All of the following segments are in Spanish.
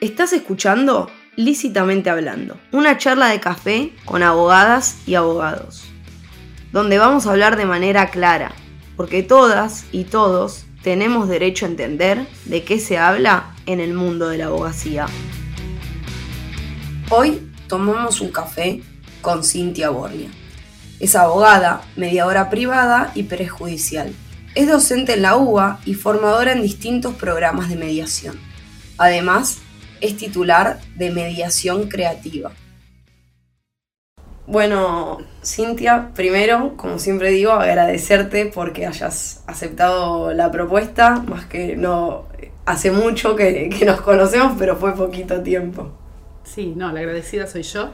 Estás escuchando Lícitamente Hablando, una charla de café con abogadas y abogados, donde vamos a hablar de manera clara, porque todas y todos tenemos derecho a entender de qué se habla en el mundo de la abogacía. Hoy tomamos un café con Cintia Borgia. Es abogada, mediadora privada y prejudicial. Es docente en la UBA y formadora en distintos programas de mediación. Además, es titular de Mediación Creativa. Bueno, Cintia, primero, como siempre digo, agradecerte porque hayas aceptado la propuesta, más que no hace mucho que, que nos conocemos, pero fue poquito tiempo. Sí, no, la agradecida soy yo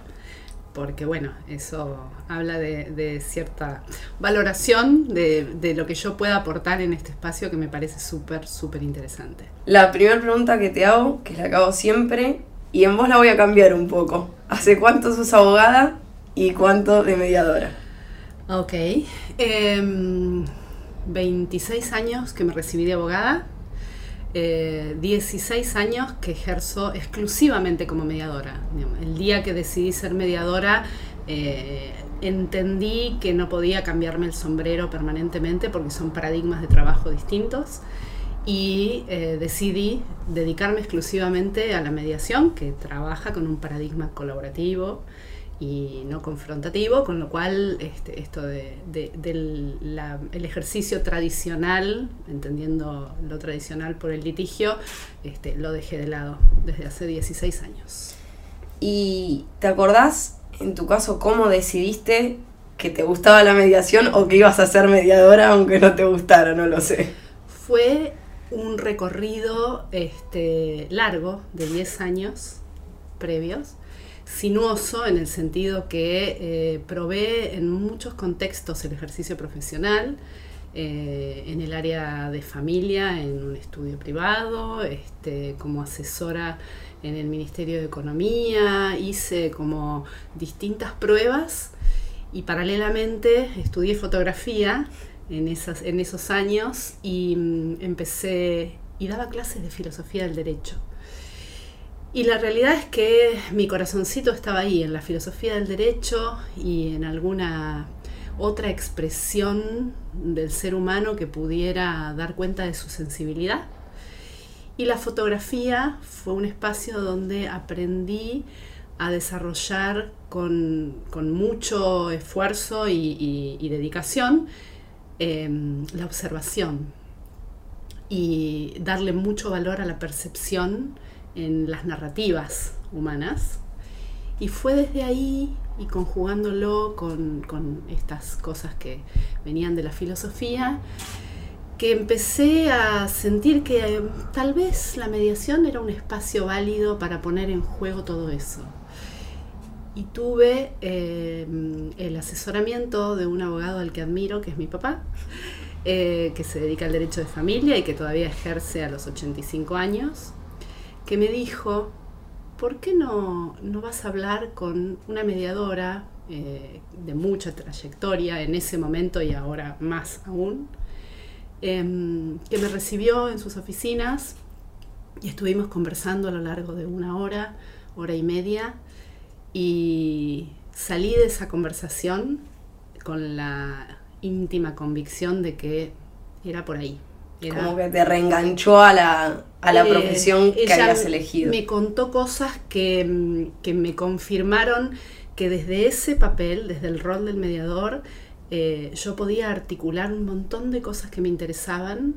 porque bueno, eso habla de, cierta valoración de, lo que yo pueda aportar en este espacio que me parece súper, súper interesante. La primera pregunta que te hago, que la acabo siempre, y en vos la voy a cambiar un poco. ¿Hace cuánto sos abogada y cuánto de mediadora? Ok, 26 em, años que me recibí de abogada 16 eh, años que ejerzo exclusivamente como mediadora. El día que decidí ser mediadora, eh, entendí que no podía cambiarme el sombrero permanentemente porque son paradigmas de trabajo distintos y eh, decidí dedicarme exclusivamente a la mediación, que trabaja con un paradigma colaborativo y no confrontativo, con lo cual este, esto de, del el ejercicio tradicional, entendiendo lo tradicional por el litigio, este, lo dejé de lado desde hace 16 años. ¿Y te acordás, en tu caso, cómo decidiste que te gustaba la mediación o que ibas a ser mediadora aunque no te gustara? No lo sé. Fue un recorrido este, largo de 10 años previos sinuoso en el sentido que eh, provee en muchos contextos el ejercicio profesional, eh, en el área de familia, en un estudio privado, este, como asesora en el Ministerio de Economía, hice como distintas pruebas y paralelamente estudié fotografía en, esas, en esos años y mm, empecé y daba clases de filosofía del derecho. Y la realidad es que mi corazoncito estaba ahí, en la filosofía del derecho y en alguna otra expresión del ser humano que pudiera dar cuenta de su sensibilidad. Y la fotografía fue un espacio donde aprendí a desarrollar con, mucho esfuerzo y, dedicación em, la observación y darle mucho valor a la percepción en las narrativas humanas. Y fue desde ahí, y conjugándolo con, estas cosas que venían de la filosofía, que empecé a sentir que eh, tal vez la mediación era un espacio válido para poner en juego todo eso. Y tuve eh, el asesoramiento de un abogado al que admiro, que es mi papá, eh, que se dedica al derecho de familia y que todavía ejerce a los 85 años que me dijo, ¿por qué no, no vas a hablar con una mediadora eh, de mucha trayectoria en ese momento y ahora más aún, em, que me recibió en sus oficinas y estuvimos conversando a lo largo de una hora, hora y media, y salí de esa conversación con la íntima convicción de que era por ahí. Como que te reenganchó a la, a la eh, profesión que habías elegido. Me contó cosas que, me confirmaron que desde ese papel, desde el rol del mediador, eh, yo podía articular un montón de cosas que me interesaban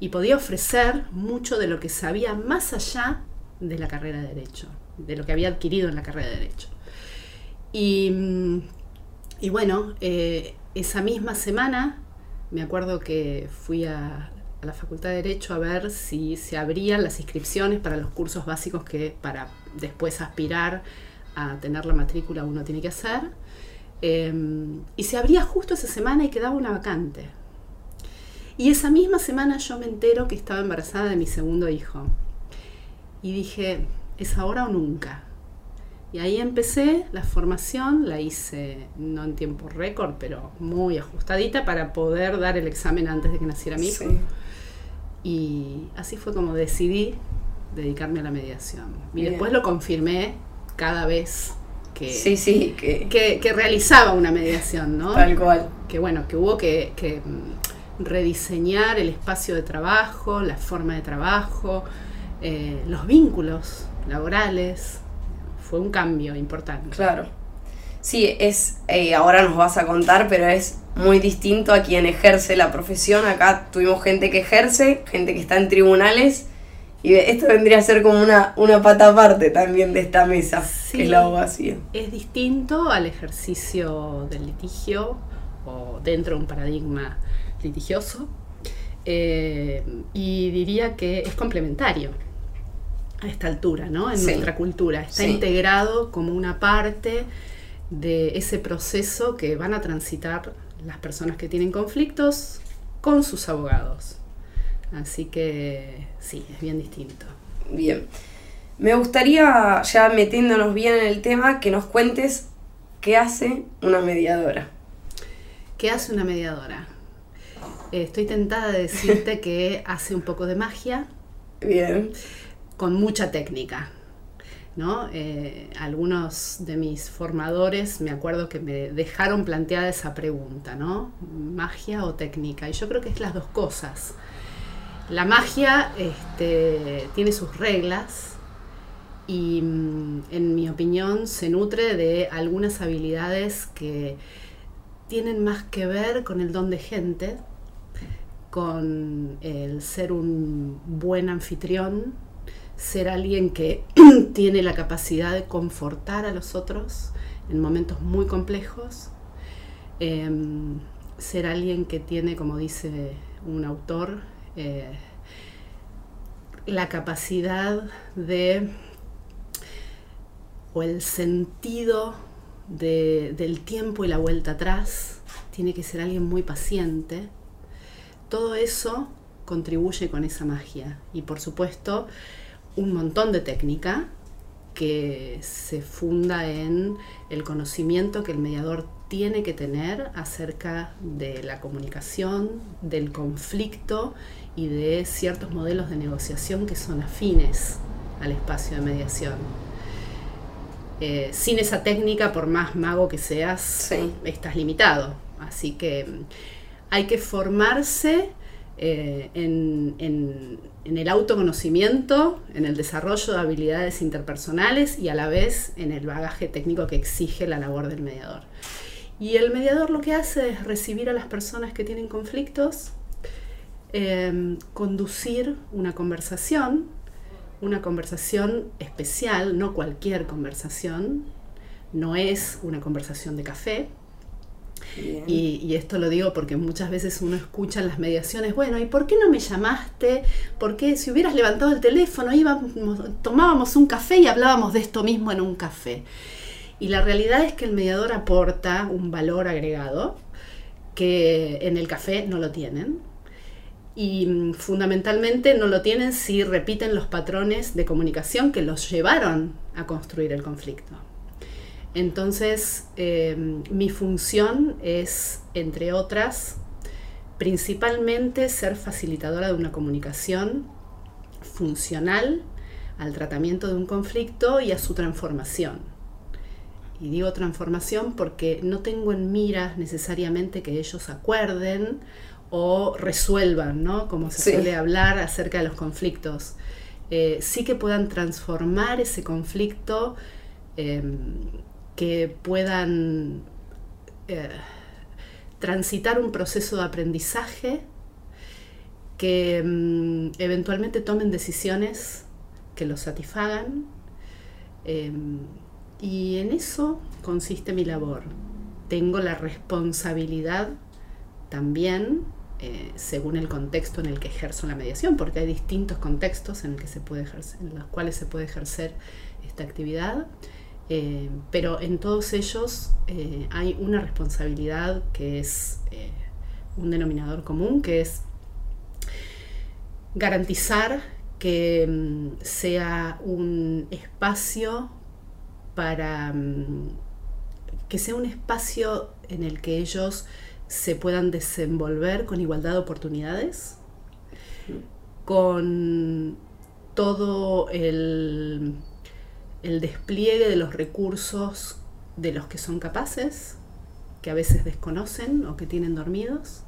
y podía ofrecer mucho de lo que sabía más allá de la carrera de Derecho, de lo que había adquirido en la carrera de Derecho. Y, bueno, eh, esa misma semana me acuerdo que fui a la Facultad de Derecho a ver si se abrían las inscripciones para los cursos básicos que para después aspirar a tener la matrícula uno tiene que hacer. Em, y se abría justo esa semana y quedaba una vacante. Y esa misma semana yo me entero que estaba embarazada de mi segundo hijo. Y dije, ¿es ahora o nunca? Y ahí empecé la formación, la hice no en tiempo récord, pero muy ajustadita para poder dar el examen antes de que naciera mi hijo. Y así fue como decidí dedicarme a la mediación. Y Bien. después lo confirmé cada vez que, Sí, sí, que, que, que realizaba una mediación, ¿no? tal cual. que bueno, que hubo que, que, mm, rediseñar el espacio de trabajo, la forma de trabajo, eh, los vínculos laborales. Fue un cambio importante. Claro. Sí, es, eh, ahora nos vas a contar, pero es muy distinto a quien ejerce la profesión. Acá tuvimos gente que ejerce, gente que está en tribunales, y esto vendría a ser como una, una pata aparte también de esta mesa, Sí. que es la abogacía. Es distinto al ejercicio del litigio o dentro de un paradigma litigioso. eh, y diría que es complementario a esta altura, ¿no? En Sí. nuestra cultura. Está Sí. integrado como una parte de ese proceso que van a transitar las personas que tienen conflictos con sus abogados. Así que sí, es bien distinto. Bien. Me gustaría, ya metiéndonos bien en el tema, que nos cuentes qué hace una mediadora. ¿Qué hace una mediadora? Eh, estoy tentada de decirte que hace un poco de magia Bien. con mucha técnica. ¿No? Eh, algunos de mis formadores me acuerdo que me dejaron planteada esa pregunta, ¿no? ¿Magia o técnica? Y yo creo que es las dos cosas. La magia este, tiene sus reglas y mm, en mi opinión se nutre de algunas habilidades que tienen más que ver con el don de gente, con el ser un buen anfitrión, ser alguien que tiene la capacidad de confortar a los otros en momentos muy complejos, eh, ser alguien que tiene, como dice un autor, eh, la capacidad de, o el sentido de, del tiempo y la vuelta atrás, tiene que ser alguien muy paciente. Todo eso contribuye con esa magia y por supuesto un montón de técnica que se funda en el conocimiento que el mediador tiene que tener acerca de la comunicación, del conflicto y de ciertos modelos de negociación que son afines al espacio de mediación. Eh, sin esa técnica, por más mago que seas, Sí. estás limitado. Así que mm, hay que formarse eh, en, en- en el autoconocimiento, en el desarrollo de habilidades interpersonales y a la vez en el bagaje técnico que exige la labor del mediador. Y el mediador lo que hace es recibir a las personas que tienen conflictos, eh, conducir una conversación, una conversación especial, no cualquier conversación, no es una conversación de café. Y, esto lo digo porque muchas veces uno escucha en las mediaciones, bueno, ¿y por qué no me llamaste? ¿Por qué si hubieras levantado el teléfono íbamos, tomábamos un café y hablábamos de esto mismo en un café? Y la realidad es que el mediador aporta un valor agregado que en el café no lo tienen. Y mm, fundamentalmente no lo tienen si repiten los patrones de comunicación que los llevaron a construir el conflicto. Entonces, eh, mi función es, entre otras, principalmente ser facilitadora de una comunicación funcional al tratamiento de un conflicto y a su transformación. Y digo transformación porque no tengo en miras necesariamente que ellos acuerden o resuelvan, ¿no? Como se Sí. suele hablar acerca de los conflictos. Eh, sí que puedan transformar ese conflicto, eh, que puedan eh, transitar un proceso de aprendizaje, que mm, eventualmente tomen decisiones que los satisfagan. eh, y en eso consiste mi labor. Tengo la responsabilidad también, eh, según el contexto en el que ejerzo la mediación, porque hay distintos contextos en los cuales se puede ejercer esta actividad, eh, pero en todos ellos eh, hay una responsabilidad que es eh, un denominador común, que es garantizar que mm, sea un espacio para mm, que sea un espacio en el que ellos se puedan desenvolver con igualdad de oportunidades, con todo el, el despliegue de los recursos de los que son capaces, que a veces desconocen o que tienen dormidos.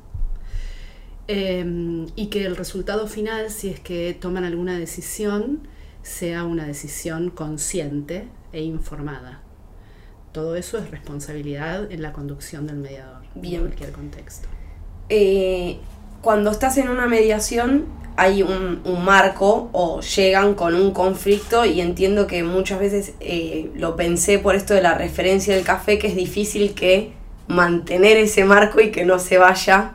Em, y que el resultado final, si es que toman alguna decisión, sea una decisión consciente e informada. Todo eso es responsabilidad en la conducción del mediador, Bien. en cualquier contexto. Eh, cuando estás en una mediación hay un, un marco o llegan con un conflicto y entiendo que muchas veces eh, lo pensé por esto de la referencia del café, que es difícil que mantener ese marco y que no se vaya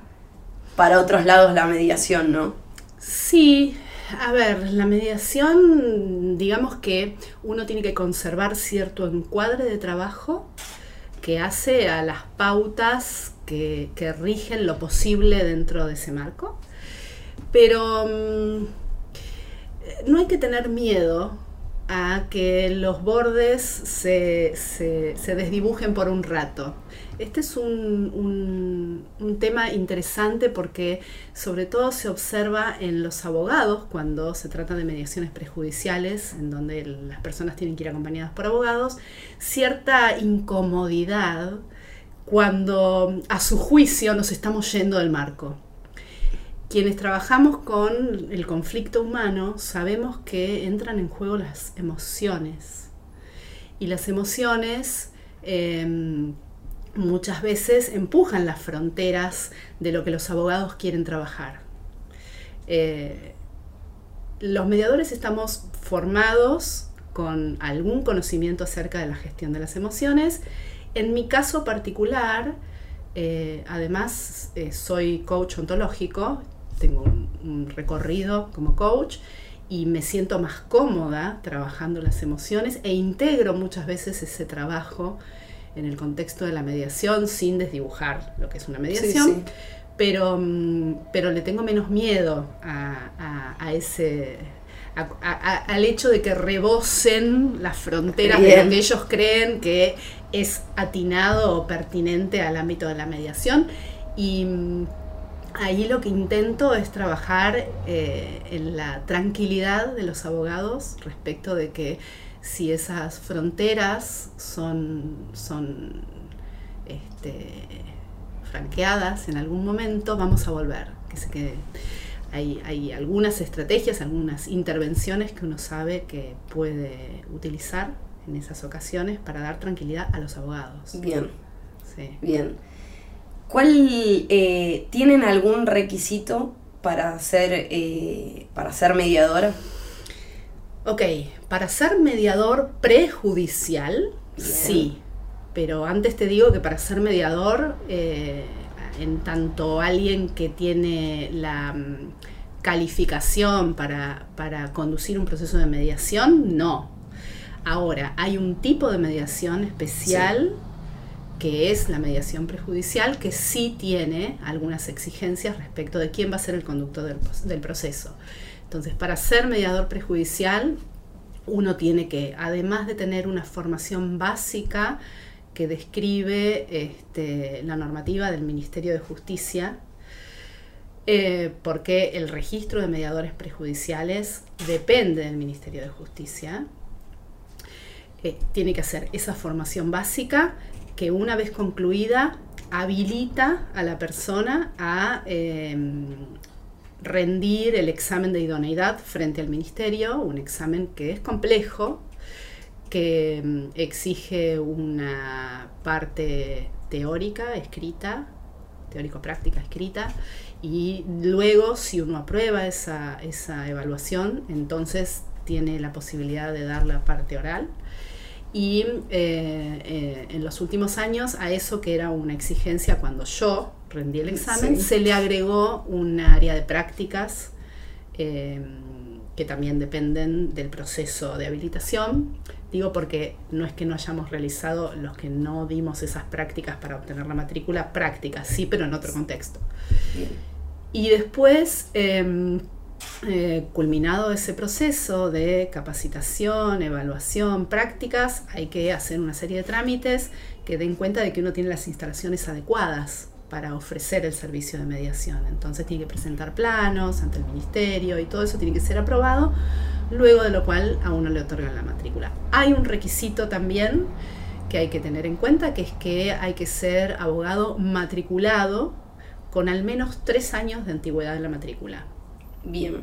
para otros lados la mediación, ¿no? Sí, a ver, la mediación, digamos que uno tiene que conservar cierto encuadre de trabajo que hace a las pautas que, rigen lo posible dentro de ese marco. Pero mm, no hay que tener miedo a que los bordes se, se- desdibujen por un rato. Este es un, un- un tema interesante porque sobre todo se observa en los abogados cuando se trata de mediaciones prejudiciales, en donde las personas tienen que ir acompañadas por abogados, cierta incomodidad cuando a su juicio nos estamos yendo del marco. Quienes trabajamos con el conflicto humano sabemos que entran en juego las emociones. Y las emociones em, muchas veces empujan las fronteras de lo que los abogados quieren trabajar. Eh, los mediadores estamos formados con algún conocimiento acerca de la gestión de las emociones. En mi caso particular, eh, además eh, soy coach ontológico, tengo un, un recorrido como coach y me siento más cómoda trabajando las emociones e integro muchas veces ese trabajo en el contexto de la mediación sin desdibujar lo que es una mediación Sí, sí. pero, mm, pero le tengo menos miedo a, a- a ese a- a- a- al hecho de que rebosen las fronteras de Bien. lo que ellos creen que es atinado o pertinente al ámbito de la mediación y mm, ahí lo que intento es trabajar eh, en la tranquilidad de los abogados respecto de que si esas fronteras son, son este, franqueadas en algún momento, vamos a volver. Que se. Hay, hay algunas estrategias, algunas intervenciones que uno sabe que puede utilizar en esas ocasiones para dar tranquilidad a los abogados. Bien, Sí. bien. ¿Cuál eh, tienen algún requisito para ser eh, para ser mediadora? Ok, para ser mediador prejudicial, Bien. sí. Pero antes te digo que para ser mediador, eh, en tanto alguien que tiene la mm, calificación para, para conducir un proceso de mediación, no. Ahora, hay un tipo de mediación especial que es la mediación prejudicial, que sí tiene algunas exigencias respecto de quién va a ser el conductor del, del proceso. Entonces, para ser mediador prejudicial, uno tiene que, además de tener una formación básica que describe este, la normativa del Ministerio de Justicia, eh, porque el registro de mediadores prejudiciales depende del Ministerio de Justicia, eh, tiene que hacer esa formación básica que una vez concluida habilita a la persona a eh, rendir el examen de idoneidad frente al ministerio, un examen que es complejo, que mm, exige una parte teórica, escrita, teórico-práctica escrita, y luego si uno aprueba esa, esa evaluación, entonces tiene la posibilidad de dar la parte oral. Y eh, eh, en los últimos años a eso que era una exigencia cuando yo rendí el examen, Sí. se le agregó un área de prácticas eh, que también dependen del proceso de habilitación. Digo porque no es que no hayamos realizado los que no dimos esas prácticas para obtener la matrícula, prácticas, sí, pero en otro contexto. Y después, eh, culminado ese proceso de capacitación, evaluación, prácticas, hay que hacer una serie de trámites que den cuenta de que uno tiene las instalaciones adecuadas para ofrecer el servicio de mediación. Entonces tiene que presentar planos ante el ministerio y todo eso tiene que ser aprobado. luego de lo cual a uno le otorgan la matrícula. Hay un requisito también que hay que tener en cuenta, que es que hay que ser abogado matriculado con al menos tres años de antigüedad en la matrícula. Bien.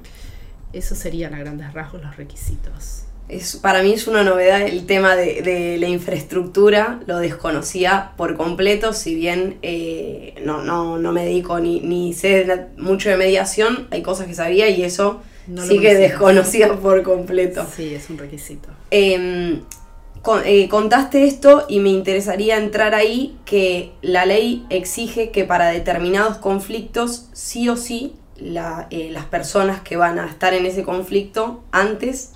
Esos serían a grandes rasgos los requisitos. Es, para mí es una novedad el tema de, la infraestructura, lo desconocía por completo, si bien eh, no, no, no, me dedico ni, ni sé mucho de mediación, hay cosas que sabía y eso sí que desconocía por completo. Sí, es un requisito. Em, eh, contaste esto y me interesaría entrar ahí que la ley exige que para determinados conflictos sí o sí eh, las personas que van a estar en ese conflicto antes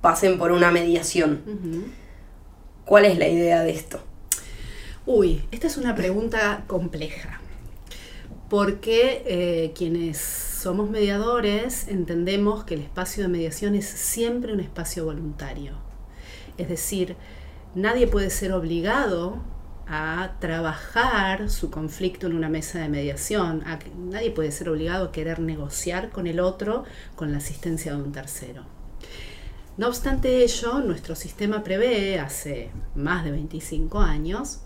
pasen por una mediación. ¿Cuál es la idea de esto? Uy, esta es una pregunta compleja, porque eh, quienes somos mediadores entendemos que el espacio de mediación es siempre un espacio voluntario. Es decir, nadie puede ser obligado a trabajar su conflicto en una mesa de mediación. nadie puede ser obligado a querer negociar con el otro con la asistencia de un tercero. No obstante ello, nuestro sistema prevé hace más de 25 años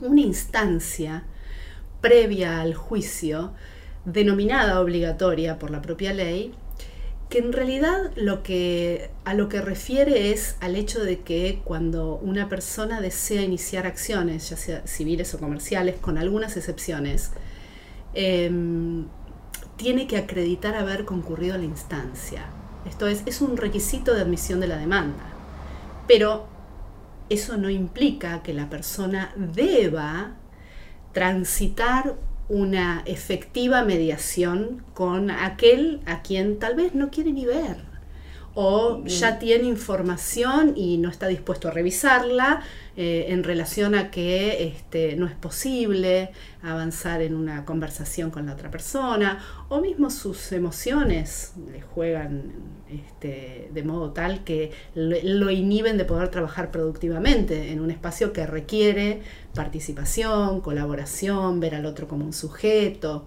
una instancia previa al juicio, denominada obligatoria por la propia ley, que en realidad lo que, a lo que refiere es al hecho de que cuando una persona desea iniciar acciones, ya sea civiles o comerciales, con algunas excepciones, em, tiene que acreditar haber concurrido a la instancia. Esto es, es un requisito de admisión de la demanda. Pero eso no implica que la persona deba transitar una efectiva mediación con aquel a quien tal vez no quiere ni ver o ya tiene información y no está dispuesto a revisarla eh, en relación a que este, no es posible avanzar en una conversación con la otra persona, o mismo sus emociones le juegan este, de modo tal que lo inhiben de poder trabajar productivamente en un espacio que requiere participación, colaboración, ver al otro como un sujeto.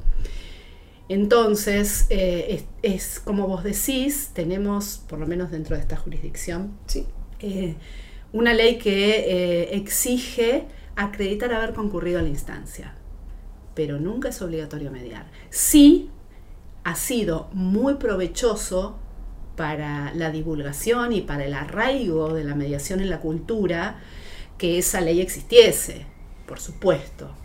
Entonces, eh, es, como vos decís, tenemos, por lo menos dentro de esta jurisdicción, eh, una ley que eh, exige acreditar haber concurrido a la instancia, pero nunca es obligatorio mediar. Sí ha sido muy provechoso para la divulgación y para el arraigo de la mediación en la cultura que esa ley existiese, por supuesto.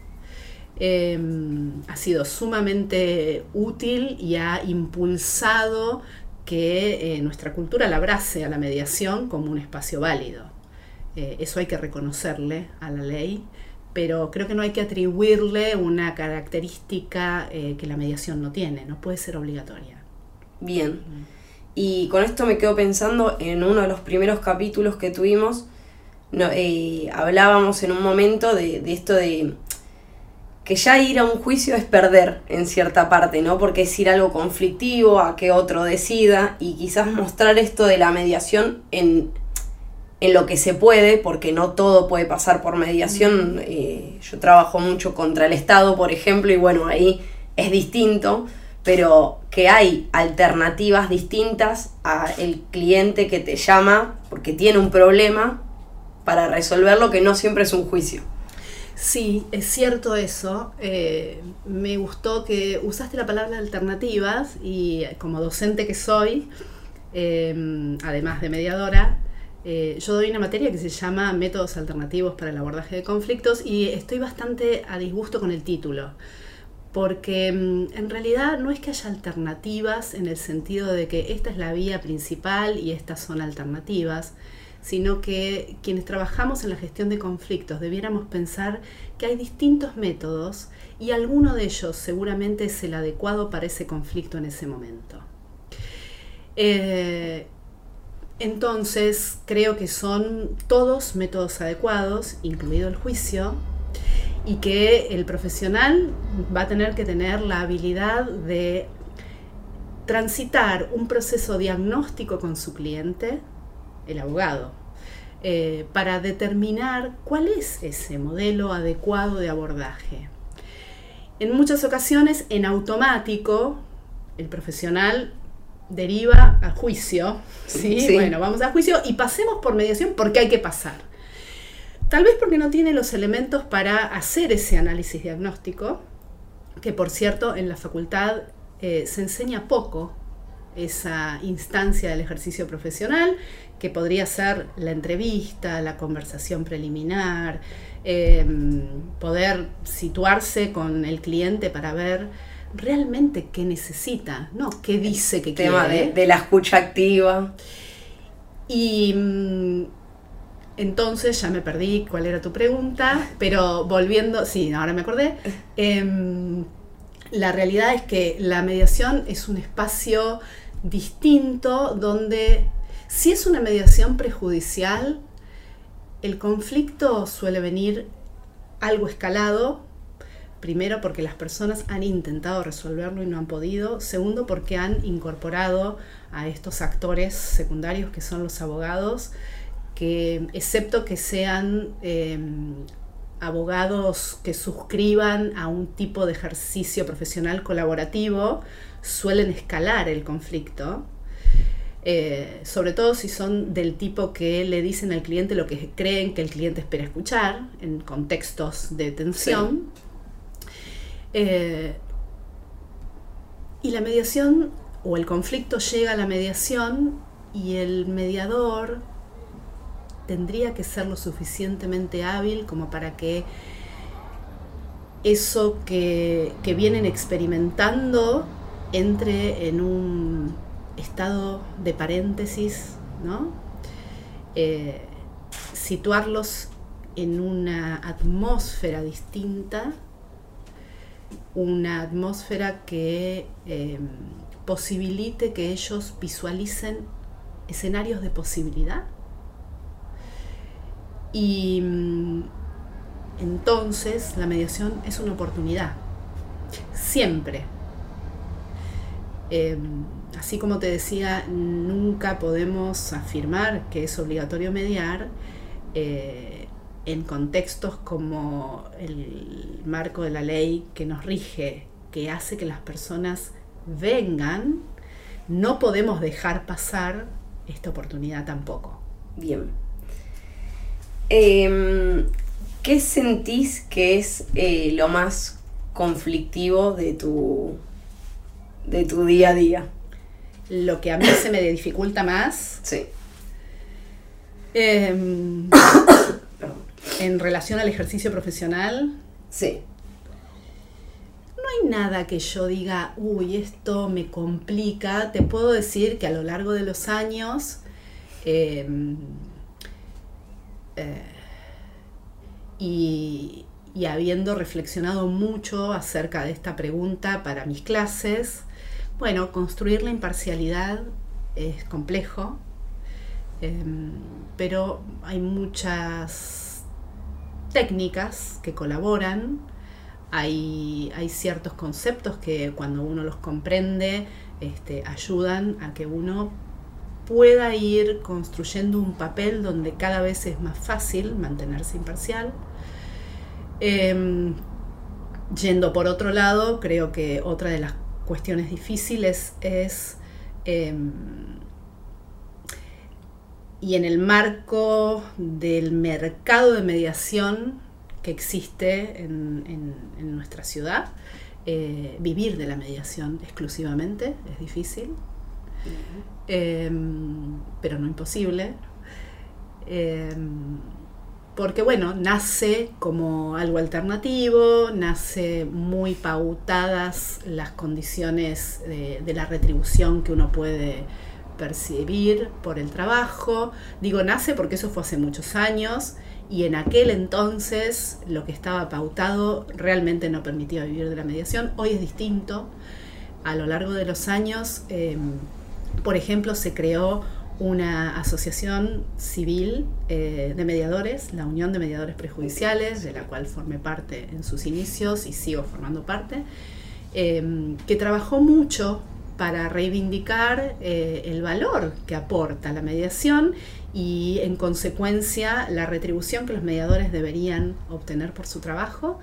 Em, ha sido sumamente útil y ha impulsado que eh, nuestra cultura la abrace a la mediación como un espacio válido. Eh, eso hay que reconocerle a la ley, pero creo que no hay que atribuirle una característica eh, que la mediación no tiene, no puede ser obligatoria. Bien, y con esto me quedo pensando en uno de los primeros capítulos que tuvimos, hablábamos en un momento de esto de que ya ir a un juicio es perder en cierta parte, ¿no? Porque es ir algo conflictivo, a que otro decida y quizás mostrar esto de la mediación en, lo que se puede, porque no todo puede pasar por mediación. Eh, yo trabajo mucho contra el Estado, por ejemplo, y bueno, ahí es distinto, pero que hay alternativas distintas a el cliente que te llama porque tiene un problema para resolverlo que no siempre es un juicio. Sí, es cierto eso. Eh, me gustó que usaste la palabra alternativas y como docente que soy, eh, además de mediadora, eh, yo doy una materia que se llama Métodos Alternativos para el Abordaje de Conflictos y estoy bastante a disgusto con el título, porque mm, en realidad no es que haya alternativas en el sentido de que esta es la vía principal y estas son alternativas, sino que quienes trabajamos en la gestión de conflictos debiéramos pensar que hay distintos métodos y alguno de ellos seguramente es el adecuado para ese conflicto en ese momento. Eh, entonces, creo que son todos métodos adecuados, incluido el juicio, y que el profesional va a tener que tener la habilidad de transitar un proceso diagnóstico con su cliente, el abogado, eh, para determinar cuál es ese modelo adecuado de abordaje. En muchas ocasiones, en automático, el profesional deriva a juicio, ¿sí? Bueno, vamos a juicio y pasemos por mediación porque hay que pasar. Tal vez porque no tiene los elementos para hacer ese análisis diagnóstico, que por cierto en la facultad eh, se enseña poco esa instancia del ejercicio profesional, que podría ser la entrevista, la conversación preliminar, em, poder situarse con el cliente para ver realmente qué necesita, ¿no? ¿Qué dice que tema quiere? De, la escucha activa. Y mm, entonces ya me perdí cuál era tu pregunta, pero volviendo, sí, ahora me acordé. Em, la realidad es que la mediación es un espacio distinto donde si es una mediación prejudicial, el conflicto suele venir algo escalado, primero porque las personas han intentado resolverlo y no han podido, segundo porque han incorporado a estos actores secundarios que son los abogados, que excepto que sean em, abogados que suscriban a un tipo de ejercicio profesional colaborativo, suelen escalar el conflicto, eh, sobre todo si son del tipo que le dicen al cliente lo que creen que el cliente espera escuchar en contextos de tensión. Eh, y la mediación o el conflicto llega a la mediación y el mediador tendría que ser lo suficientemente hábil como para que eso que, que vienen experimentando entre en un estado de paréntesis. Eh, situarlos en una atmósfera distinta, una atmósfera que em, posibilite que ellos visualicen escenarios de posibilidad. Y mm, entonces la mediación es una oportunidad, siempre Em, así como te decía, nunca podemos afirmar que es obligatorio mediar eh, en contextos como el marco de la ley que nos rige, que hace que las personas vengan, no podemos dejar pasar esta oportunidad tampoco. Bien. Em, ¿Qué sentís que es eh, lo más conflictivo de tu de tu día a día? Lo que a mí se me dificulta más. Sí. Em, en relación al ejercicio profesional. Sí. No hay nada que yo diga, uy, esto me complica. Te puedo decir que a lo largo de los años em, eh, y, y habiendo reflexionado mucho acerca de esta pregunta para mis clases, bueno, construir la imparcialidad es complejo, em, pero hay muchas técnicas que colaboran, hay, ciertos conceptos que cuando uno los comprende este, ayudan a que uno pueda ir construyendo un papel donde cada vez es más fácil mantenerse imparcial. Em, yendo por otro lado, creo que otra de las cuestiones difíciles es... Em, y en el marco del mercado de mediación que existe en, nuestra ciudad, eh, vivir de la mediación exclusivamente es difícil, em, pero no imposible. Em, porque bueno, nace como algo alternativo, nace muy pautadas las condiciones de, la retribución que uno puede percibir por el trabajo. Digo nace porque eso fue hace muchos años y en aquel entonces lo que estaba pautado realmente no permitía vivir de la mediación. Hoy es distinto. A lo largo de los años, em, por ejemplo, se creó una asociación civil eh, de mediadores, la Unión de Mediadores Prejudiciales, de la cual formé parte en sus inicios y sigo formando parte, em, que trabajó mucho para reivindicar eh, el valor que aporta la mediación y en consecuencia la retribución que los mediadores deberían obtener por su trabajo.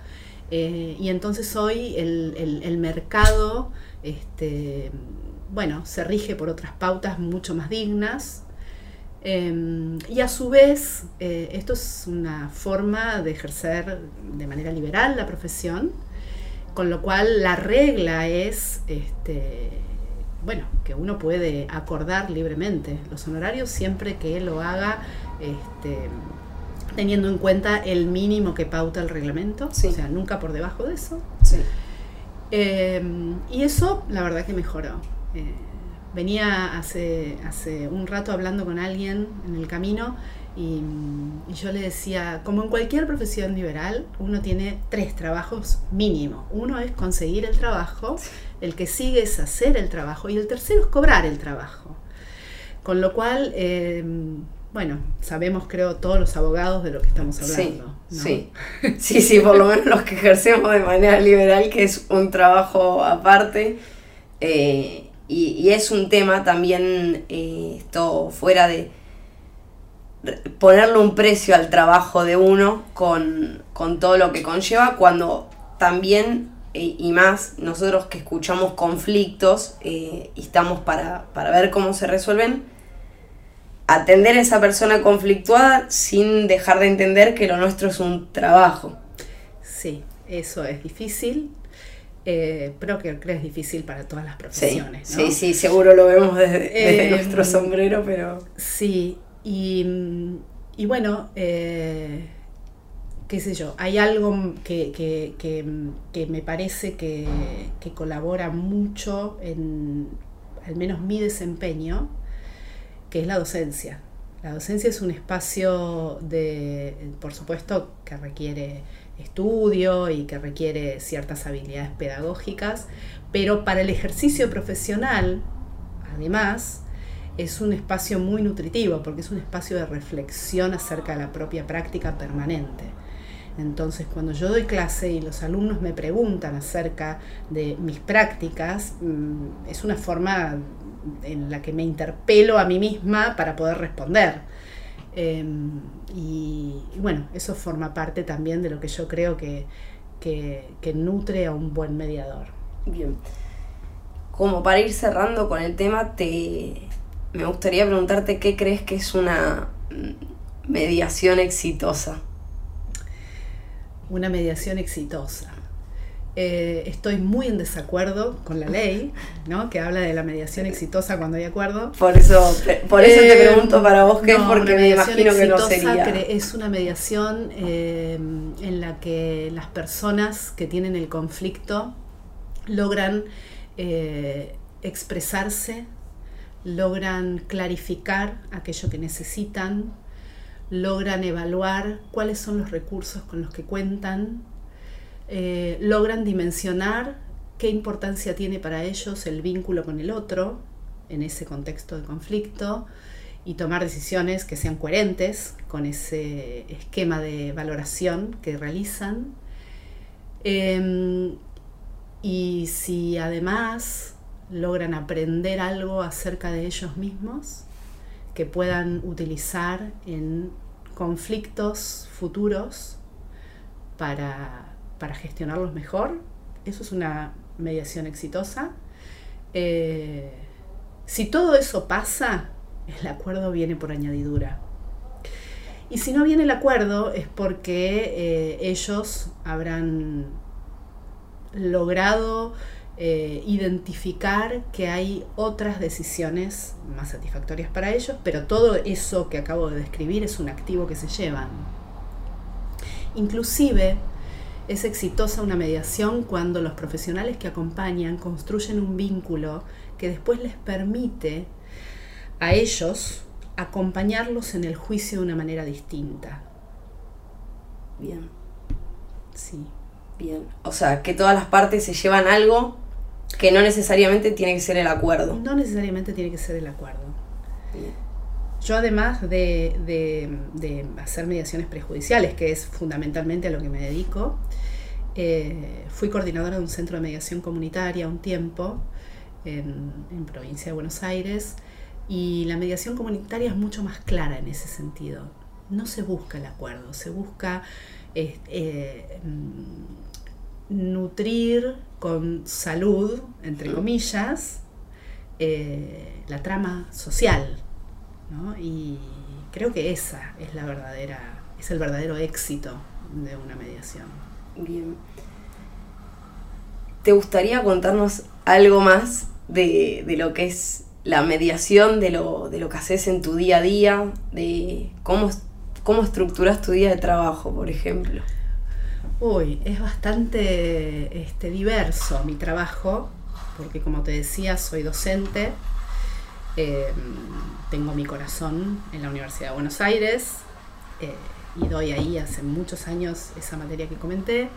Eh, y entonces hoy el, el mercado este, bueno, se rige por otras pautas mucho más dignas. Em, y a su vez, eh, esto es una forma de ejercer de manera liberal la profesión, con lo cual la regla es, este, bueno, que uno puede acordar libremente los honorarios siempre que lo haga este, teniendo en cuenta el mínimo que pauta el reglamento, o sea, nunca por debajo de eso. Em, y eso, la verdad que mejoró. Eh, venía hace, hace un rato hablando con alguien en el camino y, yo le decía, como en cualquier profesión liberal, uno tiene tres trabajos mínimo. Uno es conseguir el trabajo, el que sigue es hacer el trabajo y el tercero es cobrar el trabajo. Con lo cual, em, bueno, sabemos creo todos los abogados de lo que estamos hablando. Sí, sí, sí, por lo menos los que ejercemos de manera liberal, que es un trabajo aparte. Eh, y, es un tema también, eh, esto fuera de ponerle un precio al trabajo de uno con, todo lo que conlleva, cuando también, eh, y más nosotros que escuchamos conflictos y estamos para, para ver cómo se resuelven, atender a esa persona conflictuada sin dejar de entender que lo nuestro es un trabajo. Sí, eso es difícil. Eh, pero que creo es difícil para todas las profesiones. Sí, sí, seguro lo vemos desde, eh, nuestro sombrero, pero... Sí, y, y bueno, eh, qué sé yo, hay algo que, que, que, que me parece que, colabora mucho en al menos mi desempeño, que es la docencia. La docencia es un espacio de, por supuesto, que requiere estudio y que requiere ciertas habilidades pedagógicas, pero para el ejercicio profesional, además, es un espacio muy nutritivo porque es un espacio de reflexión acerca de la propia práctica permanente. Entonces, cuando yo doy clase y los alumnos me preguntan acerca de mis prácticas, mm, es una forma en la que me interpelo a mí misma para poder responder. Em, y, bueno, eso forma parte también de lo que yo creo que, nutre a un buen mediador. Bien. Como para ir cerrando con el tema, te, me gustaría preguntarte qué crees que es una mediación exitosa. Una mediación exitosa. Eh, estoy muy en desacuerdo con la ley, ¿no? que habla de la mediación exitosa cuando hay acuerdo. Por eso, por eso te eh, pregunto para vos qué es, porque me imagino que no sería. Es una mediación eh, en la que las personas que tienen el conflicto logran expresarse, logran clarificar aquello que necesitan, logran evaluar cuáles son los recursos con los que cuentan eh, logran dimensionar qué importancia tiene para ellos el vínculo con el otro en ese contexto de conflicto y tomar decisiones que sean coherentes con ese esquema de valoración que realizan. Em, y si además logran aprender algo acerca de ellos mismos que puedan utilizar en conflictos futuros para para gestionarlos mejor. Eso es una mediación exitosa. Eh, si todo eso pasa, el acuerdo viene por añadidura. Y si no viene el acuerdo es porque eh, ellos habrán logrado eh, identificar que hay otras decisiones más satisfactorias para ellos, pero todo eso que acabo de describir es un activo que se llevan. Inclusive, es exitosa una mediación cuando los profesionales que acompañan construyen un vínculo que después les permite a ellos acompañarlos en el juicio de una manera distinta. Bien. Sí. Bien. O sea, que todas las partes se llevan algo que no necesariamente tiene que ser el acuerdo. No necesariamente tiene que ser el acuerdo. Yo además de, de, hacer mediaciones prejudiciales, que es fundamentalmente a lo que me dedico, eh, fui coordinadora de un centro de mediación comunitaria un tiempo en, provincia de Buenos Aires y la mediación comunitaria es mucho más clara en ese sentido. No se busca el acuerdo, se busca eh, mm, nutrir con salud, entre comillas, eh, la trama social. ¿No? Y creo que esa es la verdadera, es el verdadero éxito de una mediación. Bien. ¿Te gustaría contarnos algo más de, de lo que es la mediación, de lo, de lo que haces en tu día a día, de cómo, cómo estructuras tu día de trabajo, por ejemplo? Uy, es bastante este, diverso mi trabajo, porque como te decía, soy docente, eh, tengo mi corazón en la Universidad de Buenos Aires eh, y doy ahí hace muchos años esa materia que comenté.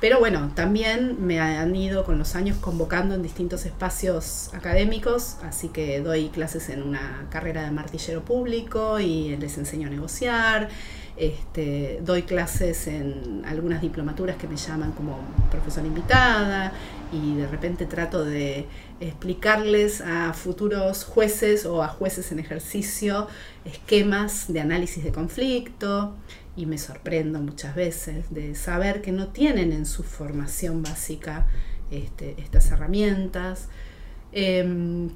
Pero bueno, también me han ido con los años convocando en distintos espacios académicos, así que doy clases en una carrera de martillero público y les enseño a negociar. Este, doy clases en algunas diplomaturas que me llaman como profesora invitada y de repente trato de explicarles a futuros jueces o a jueces en ejercicio esquemas de análisis de conflicto y me sorprendo muchas veces de saber que no tienen en su formación básica este, estas herramientas. Em,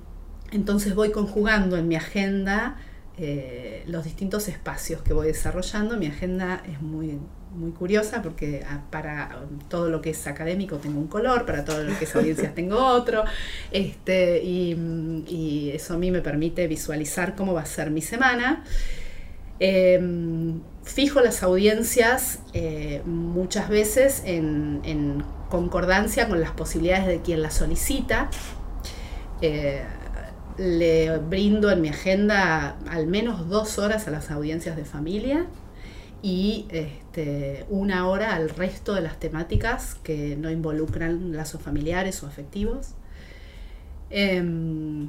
entonces voy conjugando en mi agenda eh, los distintos espacios que voy desarrollando. Mi agenda es muy, muy curiosa porque ah, para todo lo que es académico tengo un color, para todo lo que es audiencias tengo otro, este, y, eso a mí me permite visualizar cómo va a ser mi semana. Em, fijo las audiencias eh, muchas veces en, concordancia con las posibilidades de quien las solicita. Eh, le brindo en mi agenda al menos dos horas a las audiencias de familia y este, una hora al resto de las temáticas que no involucran lazos familiares o afectivos. Em,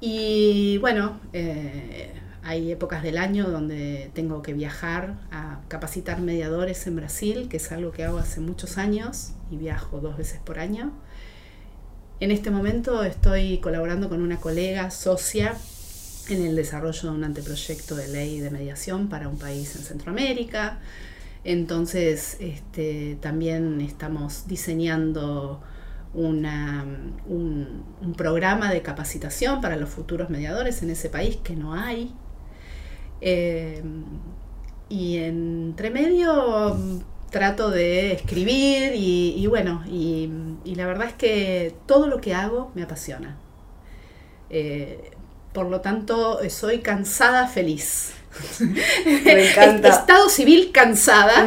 y bueno, eh, hay épocas del año donde tengo que viajar a capacitar mediadores en Brasil, que es algo que hago hace muchos años y viajo dos veces por año. En este momento estoy colaborando con una colega socia en el desarrollo de un anteproyecto de ley de mediación para un país en Centroamérica. Entonces, este, también estamos diseñando un, programa de capacitación para los futuros mediadores en ese país que no hay. Eh, y entre medio trato de escribir y, bueno, y, la verdad es que todo lo que hago me apasiona. Eh, por lo tanto, soy cansada, feliz. Me encanta. Estado civil cansada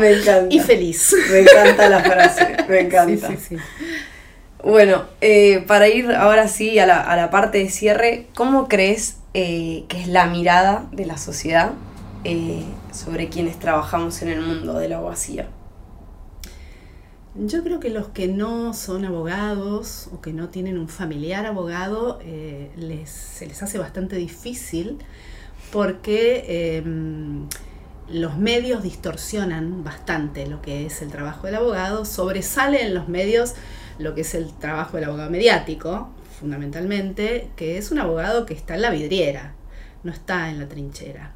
y feliz. Me encanta la frase, me encanta. Bueno, eh, para ir ahora sí a la, parte de cierre, ¿cómo crees eh, que es la mirada de la sociedad sobre quienes trabajamos en el mundo de la abogacía? Yo creo que los que no son abogados o que no tienen un familiar abogado eh, se les hace bastante difícil porque em, los medios distorsionan bastante lo que es el trabajo del abogado, sobresale en los medios lo que es el trabajo del abogado mediático, fundamentalmente, que es un abogado que está en la vidriera, no está en la trinchera.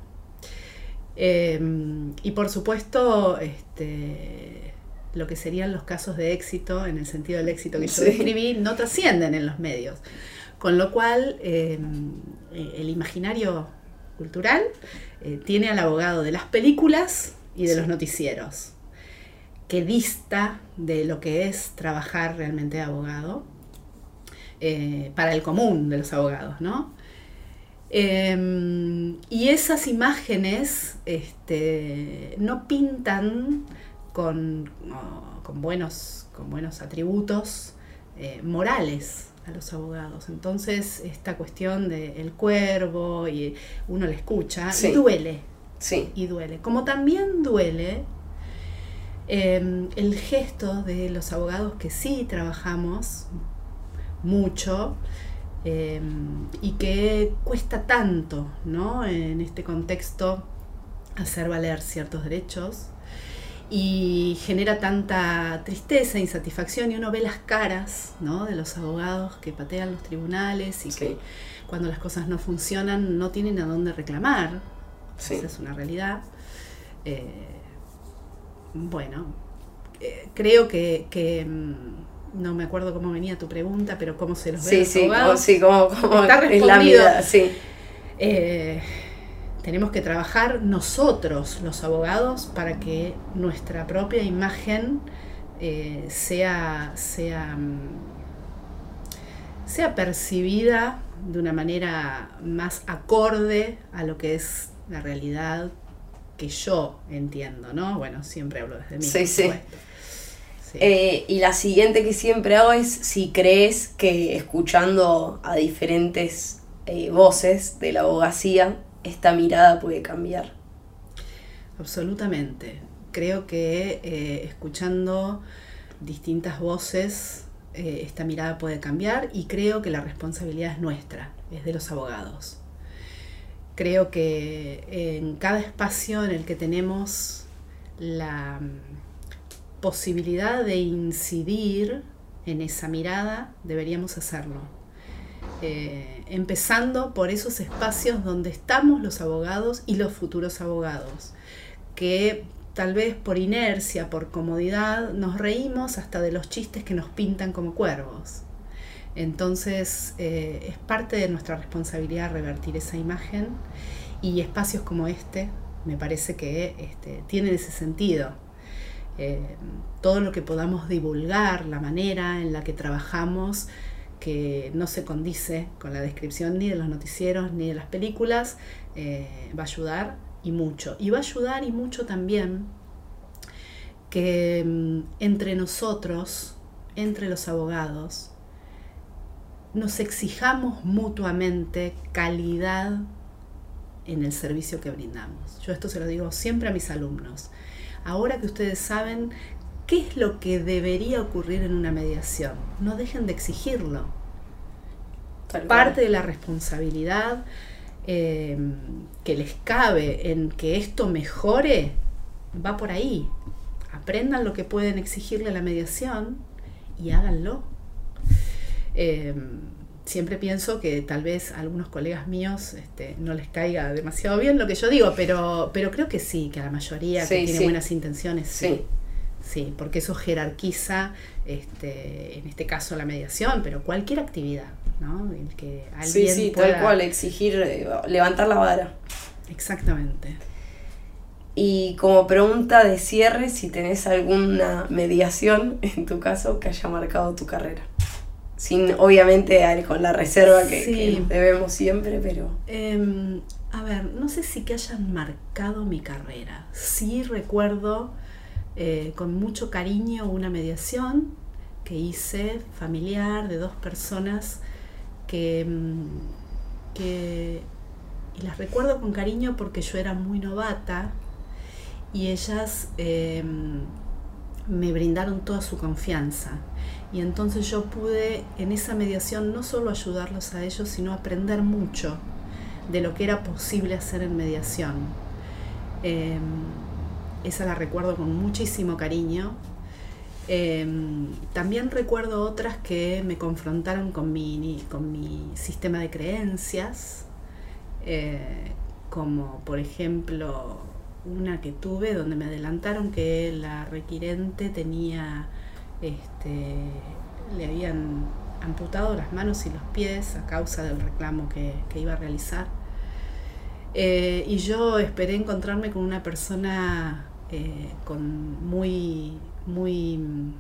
Em, y por supuesto, este, lo que serían los casos de éxito, en el sentido del éxito que yo describí, no trascienden en los medios. Con lo cual, eh, el imaginario cultural eh, tiene al abogado de las películas y de los noticieros, que dista de lo que es trabajar realmente de abogado, eh, para el común de los abogados, ¿no? Em, y esas imágenes este, no pintan con, con, buenos, con buenos atributos eh, morales a los abogados. Entonces, esta cuestión del el cuervo y uno le escucha y duele. Sí. Y duele. Como también duele em, el gesto de los abogados que sí trabajamos mucho em, y que cuesta tanto, ¿no? En este contexto hacer valer ciertos derechos y genera tanta tristeza, insatisfacción y uno ve las caras ¿no? de los abogados que patean los tribunales y que cuando las cosas no funcionan no tienen a dónde reclamar. Esa es una realidad. Eh, bueno, eh, creo que, mm, no me acuerdo cómo venía tu pregunta, pero cómo se los ve Sí, los sí, abogados. como, sí, como, como Está es la respondido. mirada, sí. Eh, tenemos que trabajar nosotros, los abogados, para que nuestra propia imagen eh, sea, sea, mm, sea percibida de una manera más acorde a lo que es la realidad que yo entiendo, ¿no? Bueno, siempre hablo desde mí. Sí, sí. Sí. Eh, y la siguiente que siempre hago es si crees que escuchando a diferentes eh, voces de la abogacía, esta mirada puede cambiar. Absolutamente. Creo que eh, escuchando distintas voces, eh, esta mirada puede cambiar y creo que la responsabilidad es nuestra, es de los abogados. Creo que en cada espacio en el que tenemos la mm, posibilidad de incidir en esa mirada, deberíamos hacerlo. Eh, empezando por esos espacios donde estamos los abogados y los futuros abogados, que tal vez por inercia, por comodidad, nos reímos hasta de los chistes que nos pintan como cuervos. Entonces eh, es parte de nuestra responsabilidad revertir esa imagen y espacios como este me parece que este, tienen ese sentido. Eh, todo lo que podamos divulgar, la manera en la que trabajamos, que no se condice con la descripción ni de los noticieros ni de las películas, eh, va a ayudar y mucho. Y va a ayudar y mucho también que mm, entre nosotros, entre los abogados, nos exijamos mutuamente calidad en el servicio que brindamos. Yo esto se lo digo siempre a mis alumnos. Ahora que ustedes saben qué es lo que debería ocurrir en una mediación, no dejen de exigirlo. Tal cual. Parte de la responsabilidad eh, que les cabe en que esto mejore va por ahí. Aprendan lo que pueden exigirle a la mediación y háganlo. Eh, siempre pienso que tal vez a algunos colegas míos este, no les caiga demasiado bien lo que yo digo, pero, pero creo que sí, que a la mayoría que tiene sí. buenas intenciones, sí. Sí. Sí, porque eso jerarquiza, este, en este caso la mediación, pero cualquier actividad, ¿no? El que Sí, alguien sí, pueda- tal cual, exigir, eh, levantar la vara. Exactamente. Y como pregunta de cierre, si tenés alguna mediación, en tu caso, que haya marcado tu carrera. Sin, obviamente, con la reserva que, Sí. que debemos siempre, pero... Em, a ver, no sé si que hayan marcado mi carrera. Sí recuerdo eh, con mucho cariño una mediación que hice familiar de dos personas que, mm, que y las recuerdo con cariño porque yo era muy novata y ellas em, me brindaron toda su confianza. Y entonces yo pude en esa mediación no solo ayudarlos a ellos, sino aprender mucho de lo que era posible hacer en mediación. Eh, esa la recuerdo con muchísimo cariño. Eh, también recuerdo otras que me confrontaron con mi, con mi sistema de creencias, eh, como por ejemplo una que tuve donde me adelantaron que la requirente tenía, este, le habían amputado las manos y los pies a causa del reclamo que, que iba a realizar. Eh, y yo esperé encontrarme con una persona eh, con muy, muy, mm,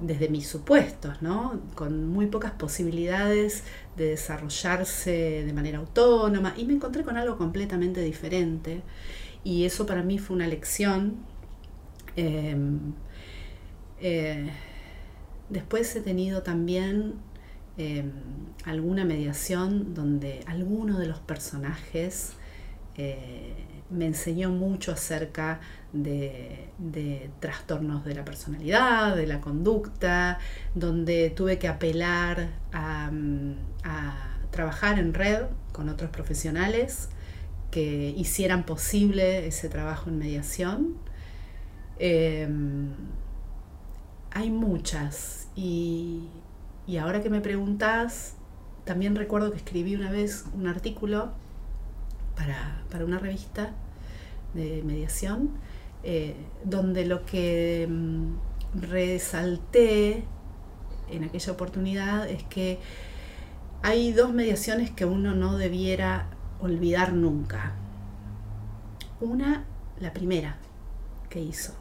desde mis supuestos, ¿no? Con muy pocas posibilidades de desarrollarse de manera autónoma y me encontré con algo completamente diferente y eso para mí fue una lección. Eh, eh, después he tenido también eh, alguna mediación donde alguno de los personajes eh, me enseñó mucho acerca de, de, trastornos de la personalidad, de la conducta, donde tuve que apelar a, a trabajar en red con otros profesionales que hicieran posible ese trabajo en mediación. Eh, hay muchas y, y, ahora que me preguntas, también recuerdo que escribí una vez un artículo para, para una revista de mediación, eh, donde lo que mm, resalté en aquella oportunidad es que hay dos mediaciones que uno no debiera olvidar nunca. Una, la primera que hizo.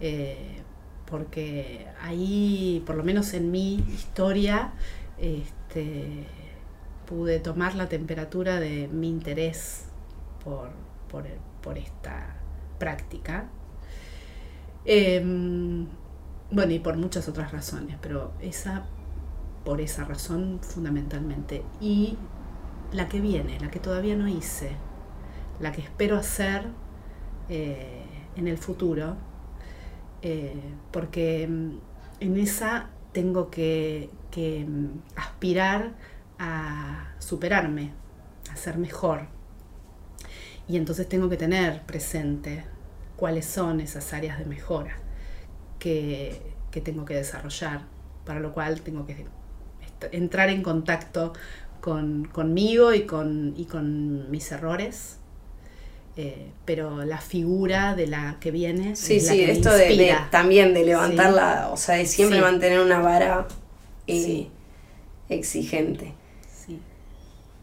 Eh, porque ahí, por lo menos en mi historia, este, pude tomar la temperatura de mi interés por, por, esta práctica. Em, bueno, y por muchas otras razones, pero esa, por esa razón fundamentalmente. Y la que viene, la que todavía no hice, la que espero hacer eh, en el futuro, eh, porque mm, en esa tengo que, mm, aspirar a superarme, a ser mejor. Y entonces tengo que tener presente cuáles son esas áreas de mejora que, tengo que desarrollar, para lo cual tengo que entrar en contacto conmigo y con, y con mis errores eh, pero la figura de la que viene. Sí, sí, esto de, también de levantarla, o sea, de siempre mantener una vara eh, exigente. Sí.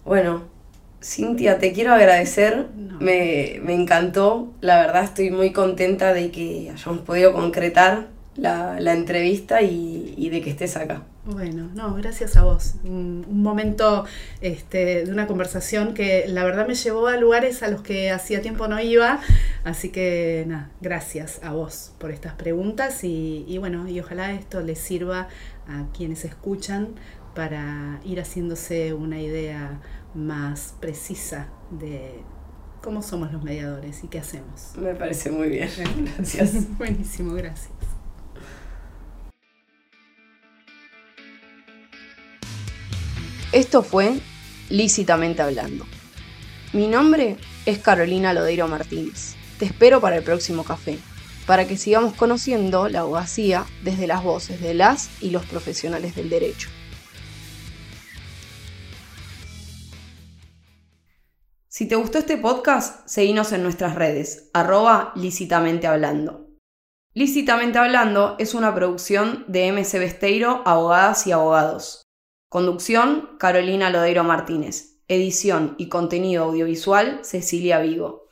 Bueno, Cintia, te quiero agradecer, me, encantó, la verdad estoy muy contenta de que hayamos podido concretar la, entrevista y de que estés acá. Bueno, no, gracias a vos. Un, momento este, de una conversación que la verdad me llevó a lugares a los que hacía tiempo no iba. Así que nada, gracias a vos por estas preguntas y, bueno, y ojalá esto les sirva a quienes escuchan para ir haciéndose una idea más precisa de cómo somos los mediadores y qué hacemos. Me parece muy bien. Gracias. Buenísimo, gracias. Esto fue Lícitamente Hablando. Mi nombre es Carolina Lodeiro Martínez. Te espero para el próximo café, para que sigamos conociendo la abogacía desde las voces de las y los profesionales del derecho. Si te gustó este podcast, seguinos en nuestras redes, arroba lícitamente hablando. Lícitamente Hablando es una producción de MC Besteiro, Abogadas y Abogados. Conducción, Carolina Lodeiro Martínez. Edición y contenido audiovisual, Cecilia Vigo.